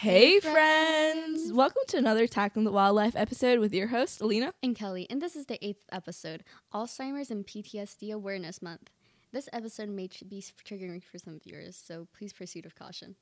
Hey, friends! Welcome to another Tackling the Wildlife episode with your host, Alina. and Kelly, and this is the eighth episode, Alzheimer's and PTSD Awareness Month. This episode may be triggering for some viewers, so please proceed with caution.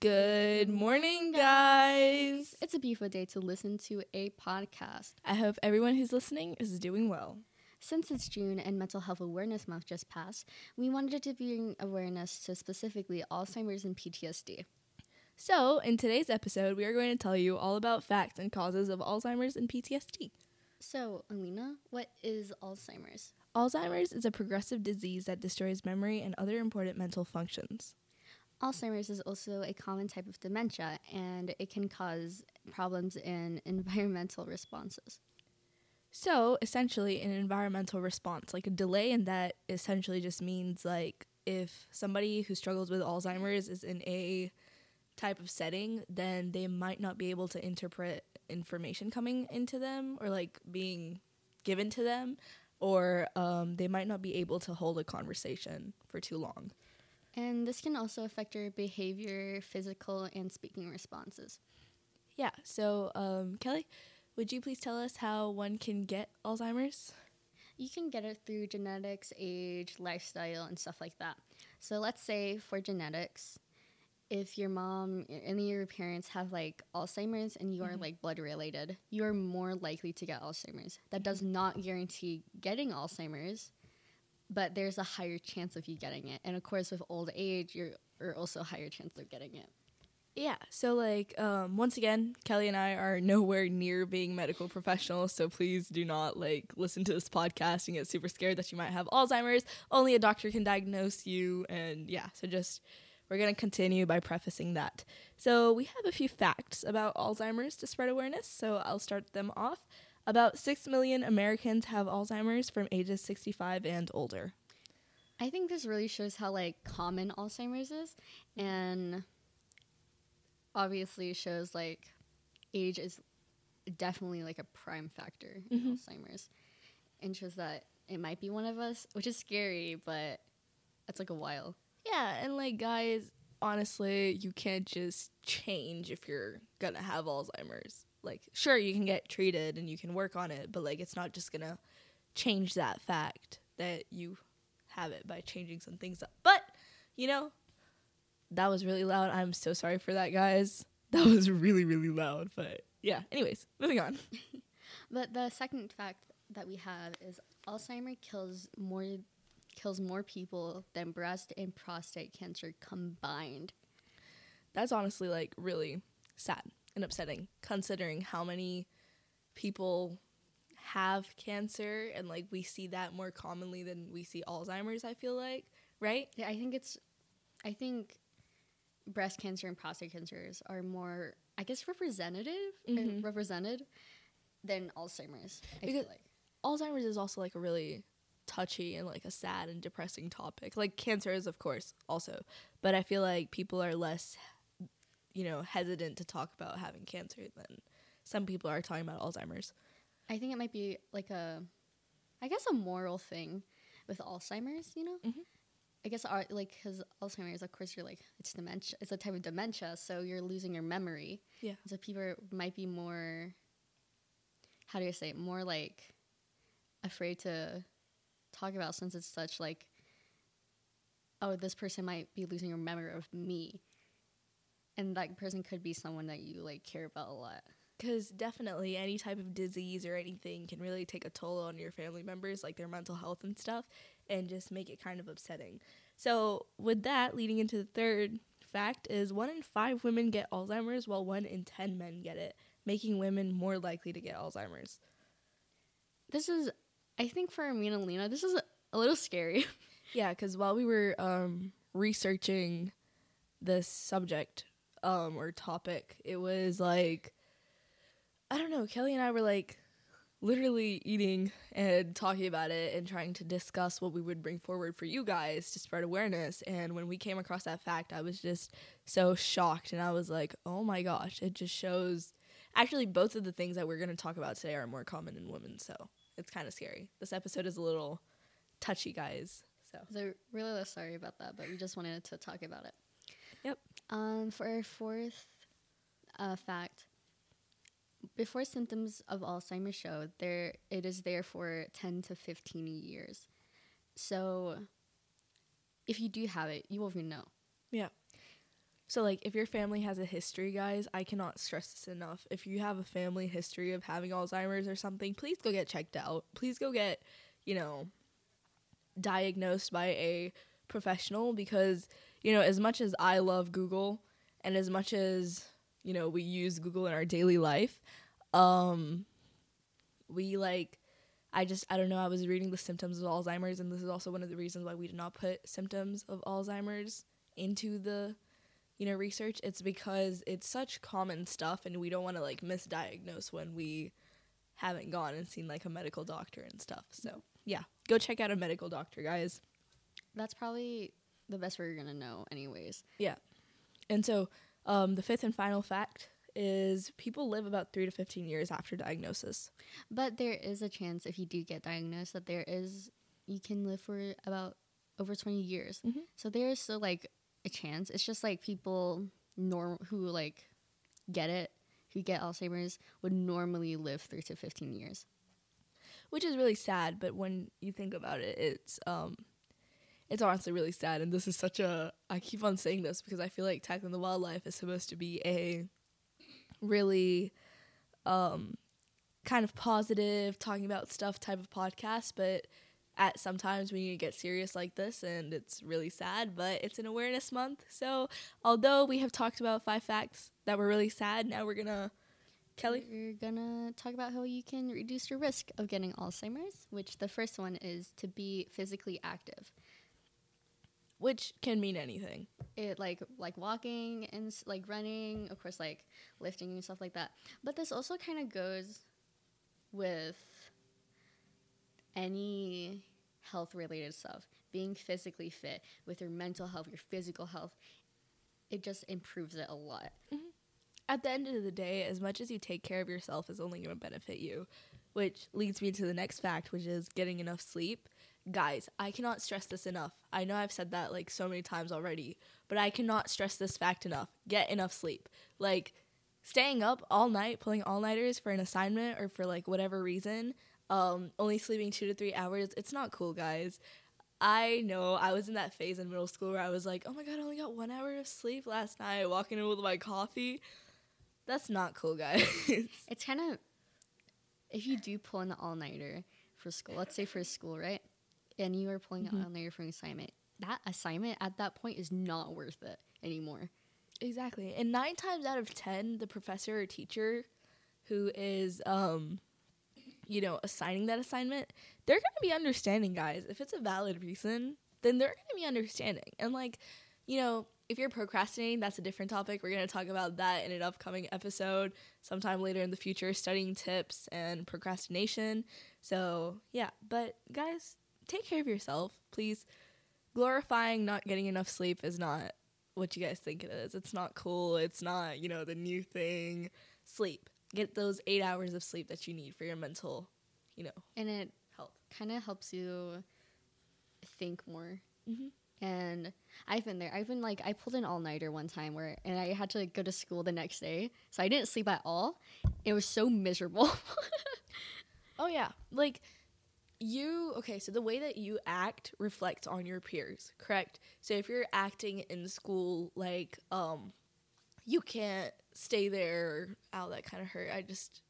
Good morning, guys! It's a beautiful day to listen to a podcast. I hope everyone who's listening is doing well. Since it's June and Mental Health Awareness Month just passed, we wanted to bring awareness to specifically Alzheimer's and PTSD. So, in today's episode, we are going to tell you all about facts and causes of Alzheimer's and PTSD. So, Alina, what is Alzheimer's? Alzheimer's is a progressive disease that destroys memory and other important mental functions. Alzheimer's is also a common type of dementia, and it can cause problems in environmental responses. So, essentially, an environmental response, like a delay in that, essentially just means like if somebody who struggles with Alzheimer's is in a type of setting, then they might not be able to interpret information coming into them or like being given to them, or um, they might not be able to hold a conversation for too long. And this can also affect your behavior, physical, and speaking responses. Yeah, so um, Kelly, would you please tell us how one can get Alzheimer's? You can get it through genetics, age, lifestyle, and stuff like that. So let's say for genetics, if your mom, any of your parents have like Alzheimer's and you are mm-hmm. like blood related, you are more likely to get Alzheimer's. That does mm-hmm. not guarantee getting Alzheimer's, but there's a higher chance of you getting it. And of course, with old age, you're, you're also a higher chance of getting it. Yeah. So, like, um, once again, Kelly and I are nowhere near being medical professionals. So, please do not, like, listen to this podcast and get super scared that you might have Alzheimer's. Only a doctor can diagnose you. And yeah, so just, we're going to continue by prefacing that. So, we have a few facts about Alzheimer's to spread awareness. So, I'll start them off. About 6 million Americans have Alzheimer's from ages 65 and older. I think this really shows how like common Alzheimer's is, and obviously shows like age is definitely like a prime factor in Mhm. Alzheimer's, and shows that it might be one of us, which is scary, but that's like a while. Yeah, and like guys, honestly, you can't just change if you're gonna have Alzheimer's. Like, sure, you can get treated and you can work on it, but like, it's not just gonna change that fact that you have it by changing some things up. But, you know, that was really loud. I'm so sorry for that, guys. That was really, really loud. But yeah, anyways, moving on. But the second fact that we have is Alzheimer kills more kills more people than breast and prostate cancer combined. That's honestly like really sad and upsetting considering how many people have cancer and like we see that more commonly than we see Alzheimer's, I feel like, right? Yeah, I think it's. I think breast cancer and prostate cancers are more, I guess, representative, Mhm. represented than Alzheimer's. I Because- feel like. Alzheimer's is also like a really touchy and like a sad and depressing topic. Like cancer is of course also, but I feel like people are less you know, hesitant to talk about having cancer than some people are talking about Alzheimer's. I think it might be like a, I guess, a moral thing with Alzheimer's. You know, Mhm. I guess our, like because Alzheimer's, of course, you're like it's dementia. It's a type of dementia, so you're losing your memory. Yeah. So people are, might be more. How do you say it? More like afraid to talk about since it's such like. Oh, this person might be losing your memory of me, and that person could be someone that you like care about a lot. Because definitely any type of disease or anything can really take a toll on your family members, like their mental health and stuff, and just make it kind of upsetting. So, with that, leading into the third fact is one in five women get Alzheimer's, while one in 10 men get it, making women more likely to get Alzheimer's. This is, I think, for me and Alina, this is a little scary. Yeah, because while we were um, researching this subject um, or topic, it was like, I don't know, Kelly and I were like literally eating and talking about it and trying to discuss what we would bring forward for you guys to spread awareness. And when we came across that fact, I was just so shocked. And I was like, oh my gosh, it just shows. Actually, both of the things that we're going to talk about today are more common in women. So it's kind of scary. This episode is a little touchy, guys. So So really sorry about that, but we just wanted to talk about it. Yep. Um, for our fourth uh, fact, before symptoms of Alzheimer's show, there it is there for ten to fifteen years. So, if you do have it, you won't even know. Yeah. So, like, if your family has a history, guys, I cannot stress this enough. If you have a family history of having Alzheimer's or something, please go get checked out. Please go get, you know, diagnosed by a professional because, you know, as much as I love Google and as much as, you know, we use Google in our daily life, um, we like, I just, I don't know, I was reading the symptoms of Alzheimer's, and this is also one of the reasons why we did not put symptoms of Alzheimer's into the you know research. It's because it's such common stuff and we don't want to like misdiagnose when we haven't gone and seen like a medical doctor and stuff. So yeah go check out a medical doctor guys. That's probably the best way you're gonna know, anyways. yeah. And so um, the fifth and final fact is people live about 3 to 15 years after diagnosis But there is a chance if you do get diagnosed that there is you can live for about over 20 years. Mhm. So there is still like a chance. It's just like people norm who like get it, who get Alzheimer's would normally live 3 to 15 years. which is really sad but when you think about it it's um it's honestly really sad and this is such a i keep on saying this because i feel like tackling the wildlife is supposed to be a really um kind of positive talking about stuff type of podcast but at sometimes we need to get serious like this and it's really sad but it's an awareness month so although we have talked about five facts that were really sad now we're gonna kelly We're gonna talk about how you can reduce your risk of getting Alzheimer's, which the first one is to be physically active. Which can mean anything It like like walking and like running, of course, like lifting and stuff like that. But this also kind of goes with any health related stuff. Being physically fit with your mental health, your physical health, it just improves it a lot. Mm-hmm. at the end of the day, as much as you take care of yourself is only going to benefit you, which leads me to the next fact, which is getting enough sleep. Guys, I cannot stress this enough. I know I've said that like so many times already, but I cannot stress this fact enough. Get enough sleep. Like staying up all night, pulling all-nighters for an assignment or for like whatever reason, um only sleeping 2 to 3 hours, it's not cool, guys. I know I was in that phase in middle school where I was like, "Oh my god, I only got 1 hour of sleep last night walking in with my coffee." That's not cool, guys. It's kind of if you do pull an all nighter for school, let's say for school, right? And you are pulling an all there for an assignment. That assignment at that point is not worth it anymore. exactly. And 9 times out of 10, the professor or teacher who is um you know, assigning that assignment, they're going to be understanding, guys. If it's a valid reason, then they're going to be understanding. And like, you know, if you're procrastinating, that's a different topic. We're going to talk about that in an upcoming episode sometime later in the future, studying tips and procrastination. So, yeah, but guys, take care of yourself, please. Glorifying not getting enough sleep is not what you guys think it is. It's not cool. It's not, you know, the new thing. Sleep. Get those eight hours of sleep that you need for your mental, you know, And it health. kind of helps you think more. Mhm. And I've been there. I've been like, I pulled an all nighter one time where, and I had to like, go to school the next day. So I didn't sleep at all. It was so miserable. Oh yeah, like you okay, so the way that you act reflects on your peers, correct? So if you're acting in school like um you can't stay there, ow that kind of hurt. I just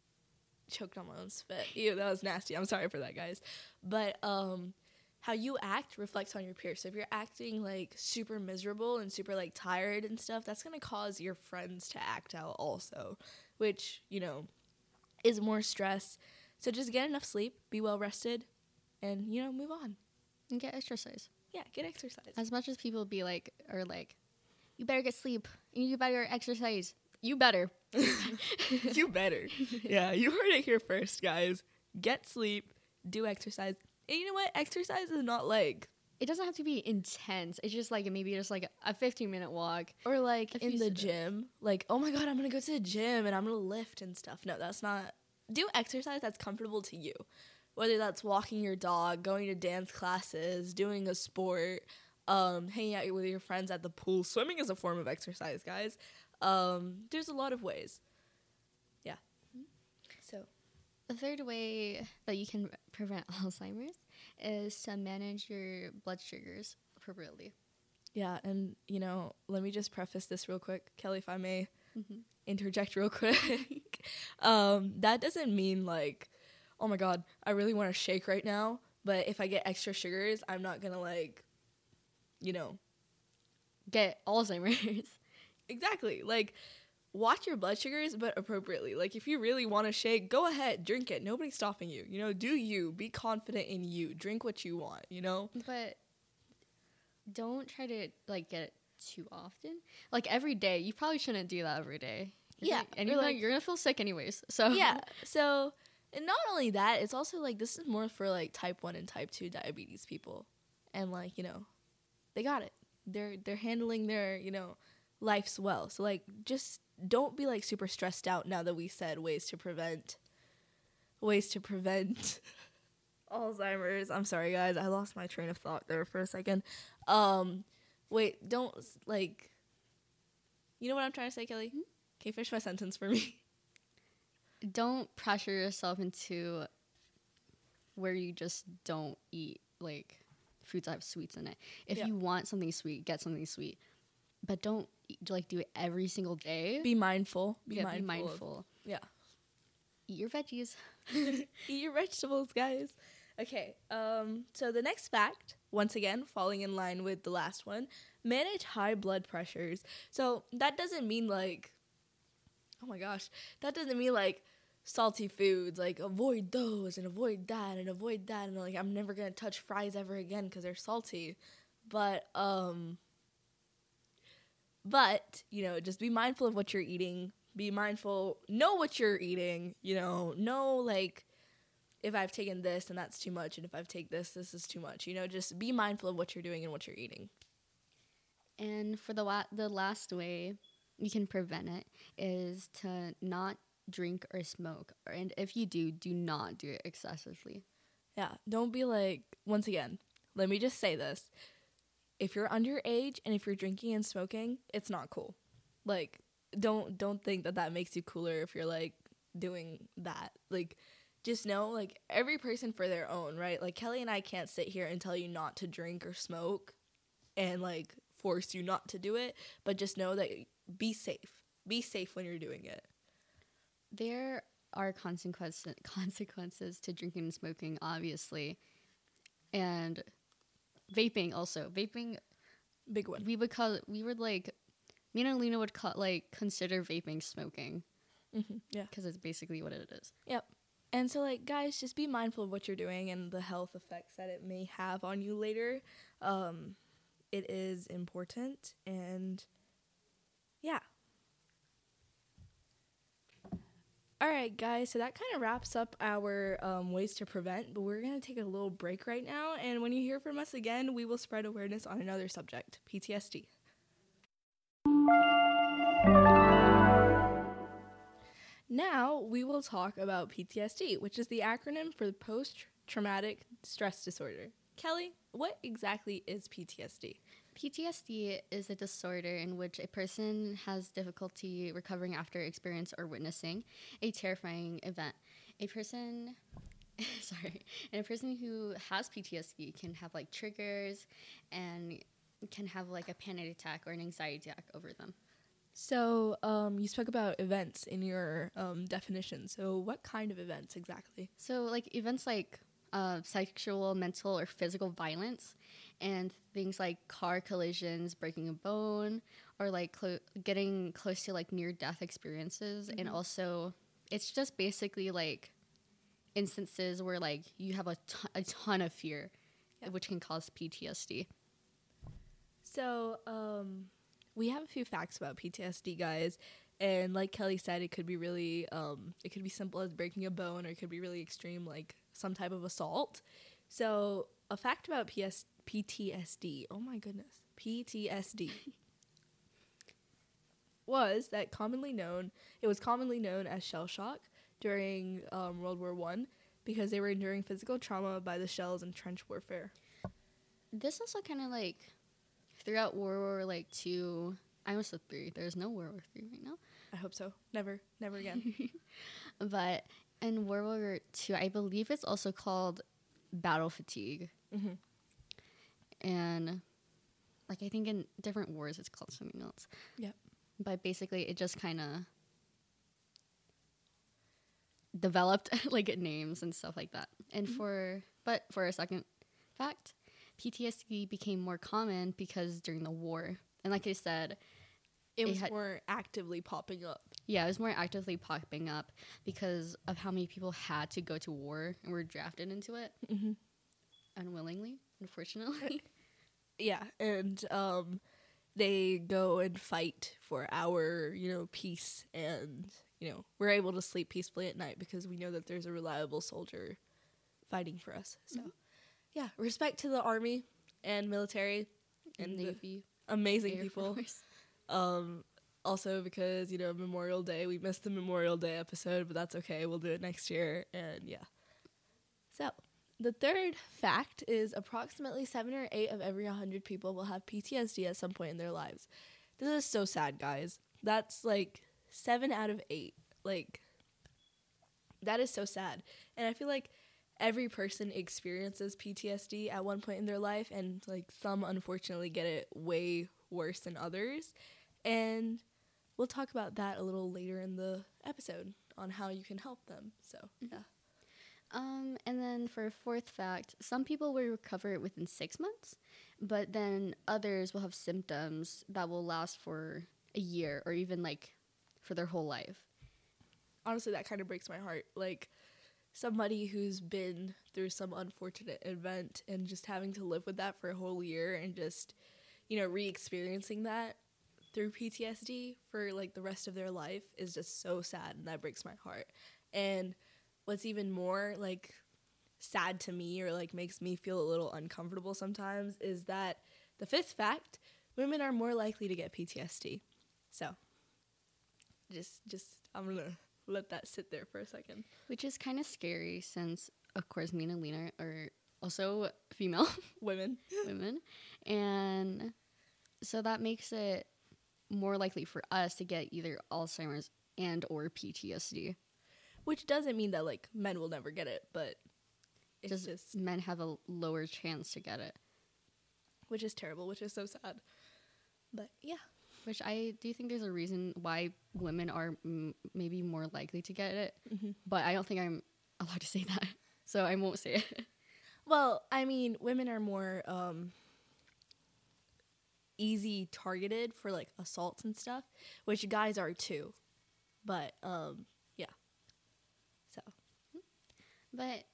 choked on my own spit. Ew, that was nasty. I'm sorry for that, guys. But um how you act reflects on your peers. So if you're acting like super miserable and super like tired and stuff, that's going to cause your friends to act out also, which, you know, is more stress. So just get enough sleep, be well rested, and you know, move on. and get exercise. Yeah, get exercise. As much as people be like, or like, you better get sleep. You better exercise. You better. you better. Yeah, you heard it here first, guys. Get sleep, do exercise. And you know what? Exercise is not like It doesn't have to be intense. It's just like maybe just like a 15 minute walk. or like in the gym, like, oh my god, I'm gonna go to the gym and I'm gonna lift and stuff. No, that's not do exercise that's comfortable to you. Whether that's walking your dog, going to dance classes, doing a sport, um, hanging out with your friends at the pool. Swimming is a form of exercise, guys. Um, there's a lot of ways. Yeah. So, The third way that you can prevent Alzheimer's is to manage your blood sugars appropriately. yeah, and you know, let me just preface this real quick, Kelly, if I may Mhm. interject real quick. um, that doesn't mean like, oh my god, I really want to shake right now, but if I get extra sugars, I'm not gonna like, you know, Get Alzheimer's. exactly like watch your blood sugars but appropriately like if you really want to shake go ahead drink it nobody's stopping you you know do you be confident in you drink what you want you know but don't try to like get it too often. Like every day, you probably shouldn't do that every day. Yeah, and you're, like- you're gonna feel sick anyways. So yeah so and not only that it's also like this is more for like type 1 and type 2 diabetes people. And like you know they got it. They're they're handling their you know lives well. So like just don't be like super stressed out now that we said ways to prevent ways to prevent alzheimer's. I'm sorry guys. I lost my train of thought there for a second. Um wait don't like you know what i'm trying to say kelly? Can you finish my sentence for me don't pressure yourself into where you just don't eat like foods that have sweets in it. If Yeah. you want something sweet, get something sweet, but don't like do it every single day. be mindful be Yeah, mindful, be of- mindful. yeah Eat your veggies. eat your vegetables guys okay um so the next fact once again falling in line with the last one manage high blood pressures so that doesn't mean like oh my gosh. That doesn't mean like salty foods like avoid those and avoid that and avoid that and like i'm never gonna touch fries ever again because they're salty. But um but you know just be mindful of what you're eating. Be mindful know what you're eating you know. Know like if i've taken this and that's too much and if i've taken this this is too much you know. Just be mindful of what you're doing and what you're eating. And for the the last way you can prevent it is to not drink or smoke. And if you do, do not do it excessively. yeah don't be like once again let me just say this. If you're underage and if you're drinking and smoking it's not cool. Like don't don't think that that makes you cooler if you're like doing that. Like just know like every person for their own right? Like kelly and i can't sit here and tell you not to drink or smoke and like force you not to do it. But just know that be safe be safe when you're doing it There are consequences consequences to drinking and smoking, obviously, and vaping also. Vaping, big one we would call we would like me and Alina would call like consider vaping smoking hmm yeah because it's basically what it is. Yep. And so, like, guys, just be mindful of what you're doing and the health effects that it may have on you later. Um, it is important, and yeah. All right, guys. So that kind of wraps up our um, ways to prevent. But we're gonna take a little break right now, and when you hear from us again, we will spread awareness on another subject: PTSD. Now we will talk about PTSD, which is the acronym for post traumatic stress disorder. Kelly, what exactly is PTSD? PTSD is a disorder in which a person has difficulty recovering after experience or witnessing a terrifying event. A person, sorry, and a person who has PTSD can have like triggers and can have like a panic attack or an anxiety attack over them. So, um, you spoke about events in your um, definition. So, what kind of events exactly? So, like events like uh, sexual, mental, or physical violence, and things like car collisions, breaking a bone, or like clo- getting close to like near death experiences. And also, it's just basically like instances where like you have a ton- a ton of fear, Yeah. which can cause PTSD. So, um, we have a few facts about PTSD, guys. And like Kelly said, it could be really, um, it could be simple as breaking a bone, or it could be really extreme, like some type of assault. So, a fact about PS- PTSD, oh my goodness, PTSD was that commonly known, it was commonly known as shell shock during um, World War One because they were enduring physical trauma by the shells and trench warfare. This also kind of like throughout World War like two. I almost said three. There's no World War three right now. I hope so. Never, never again. But in World War Two, I believe it's also called battle fatigue. hmm And like I think in different wars it's called something else. Yep. But basically it just kind of developed like names and stuff like that. And Mhm. for but for a second fact, PTSD became more common because during the war. And like I said, It It was had- more actively popping up. Yeah, it was more actively popping up because of how many people had to go to war and were drafted into it hmm unwillingly, unfortunately. Yeah, and um, they go and fight for our, you know, peace, and you know, we're able to sleep peacefully at night because we know that there's a reliable soldier fighting for us. So, yeah, respect to the army and military and the Navy, amazing Air people. Force. Um, also because you know Memorial Day, we missed the Memorial Day episode, but that's okay. We'll do it next year, and yeah. So the third fact is approximately seven or eight of every hundred people will have PTSD at some point in their lives. This is so sad, guys. That's like seven out of eight. Like that is so sad, and I feel like every person experiences PTSD at one point in their life, and like some unfortunately get it way worse than others. And we'll talk about that a little later in the episode on how you can help them. So, mm-hmm. yeah. Um, and then for a fourth fact, some people will recover within six months, but then others will have symptoms that will last for a year or even like for their whole life. Honestly, that kind of breaks my heart. Like, somebody who's been through some unfortunate event and just having to live with that for a whole year and just, you know, re experiencing that through PTSD for like the rest of their life is just so sad and that breaks my heart. And what's even more like sad to me or like makes me feel a little uncomfortable sometimes is that the fifth fact women are more likely to get PTSD. So just just I'm to let that sit there for a second. Which is kind of scary since, of course, me and Alina are also female Women. women. And so that makes it more likely for us to get either Alzheimer's and or PTSD. Which doesn't mean that like men will never get it, but it's Does just men have a lower chance to get it? which is terrible, which is so sad. But yeah. Which I do think there's a reason why women are m- maybe more likely to get it, Mhm. but I don't think I'm allowed to say that, so I won't say it. Well, I mean, women are more um easy targeted for like assaults and stuff, which guys are too. But um yeah. So, But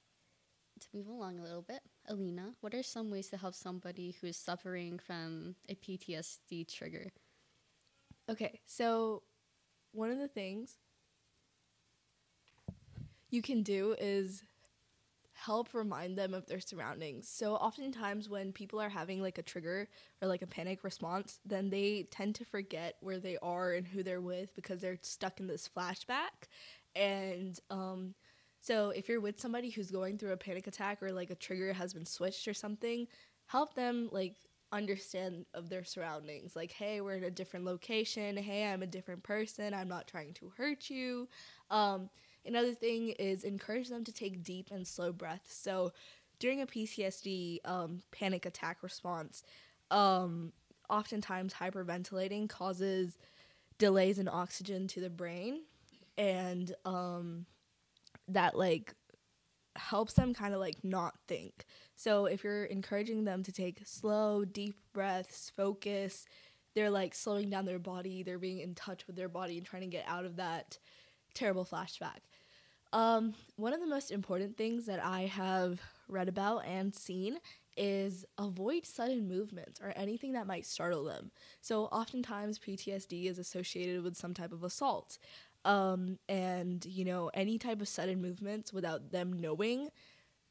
to move along a little bit, Alina, what are some ways to help somebody who is suffering from a PTSD trigger? okay. So, one of the things you can do is help remind them of their surroundings. So oftentimes when people are having like a trigger or like a panic response, then they tend to forget where they are and who they're with because they're stuck in this flashback. And um so if you're with somebody who's going through a panic attack or like a trigger has been switched or something, help them like understand of their surroundings. Like, hey, we're in a different location. Hey, I'm a different person. I'm not trying to hurt you. Um Another thing is encourage them to take deep and slow breaths. So during a PTSD um, panic attack response, um, oftentimes hyperventilating causes delays in oxygen to the brain, and um, that like helps them kind of like not think. So if you're encouraging them to take slow, deep breaths, focus, they're like slowing down their body, they're being in touch with their body and trying to get out of that terrible flashback. Um, one of the most important things that I have read about and seen is avoid sudden movements or anything that might startle them. So, oftentimes, PTSD is associated with some type of assault. Um, and, you know, any type of sudden movements without them knowing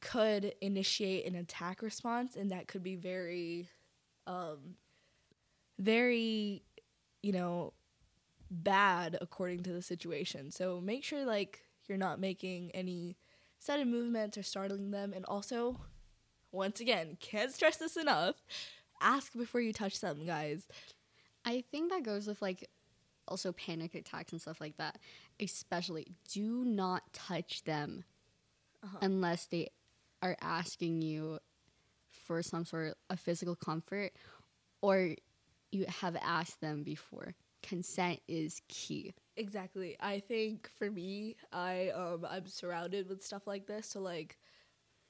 could initiate an attack response, and that could be very, um, very, you know, bad according to the situation. So make sure like you're not making any sudden movements or startling them. And also, once again, can't stress this enough ask before you touch them, guys. I think that goes with like also panic attacks and stuff like that. Especially, do not touch them Uh-huh. unless they are asking you for some sort of physical comfort or you have asked them before. Consent is key. Exactly. I think for me, I um I'm surrounded with stuff like this. So like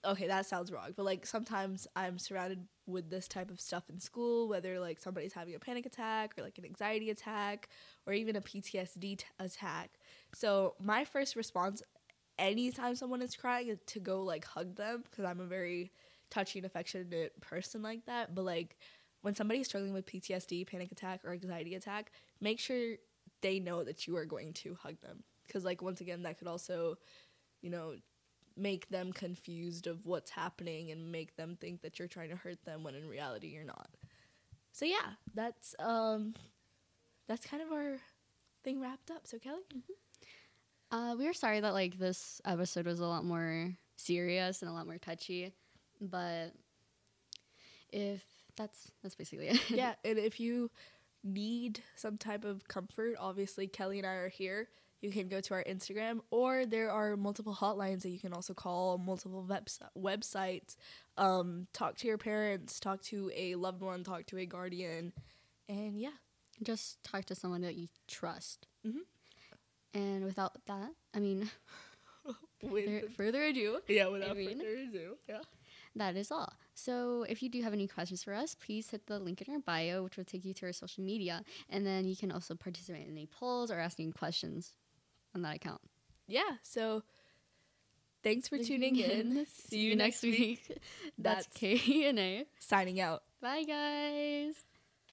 okay, that sounds wrong, but like sometimes I'm surrounded with this type of stuff in school, whether like somebody's having a panic attack or like an anxiety attack or even a PTSD t- attack. So my first response anytime someone is crying is to go like hug them because I'm a very touchy and affectionate person like that. But like when somebody's struggling with PTSD, panic attack, or anxiety attack, make sure they know that you are going to hug them because like once again that could also you know make them confused of what's happening and make them think that you're trying to hurt them when in reality you're not. So yeah that's um that's kind of our thing wrapped up. So kelly? Uh, we are sorry that like this episode was a lot more serious and a lot more touchy, but if that's that's basically it. yeah and if you need some type of comfort obviously kelly and i are here you can go to our instagram or there are multiple hotlines that you can also call multiple webs- websites um, talk to your parents talk to a loved one talk to a guardian and yeah Just talk to someone that you trust. Mhm. And without that, I mean, with further, ado, yeah without mean- further ado yeah that is all. So if you do have any questions for us, please hit the link in our bio, which will take you to our social media, and then you can also participate in any polls or asking questions on that account. yeah so thanks for tuning in See you next week. That's K and A. signing out Bye, guys.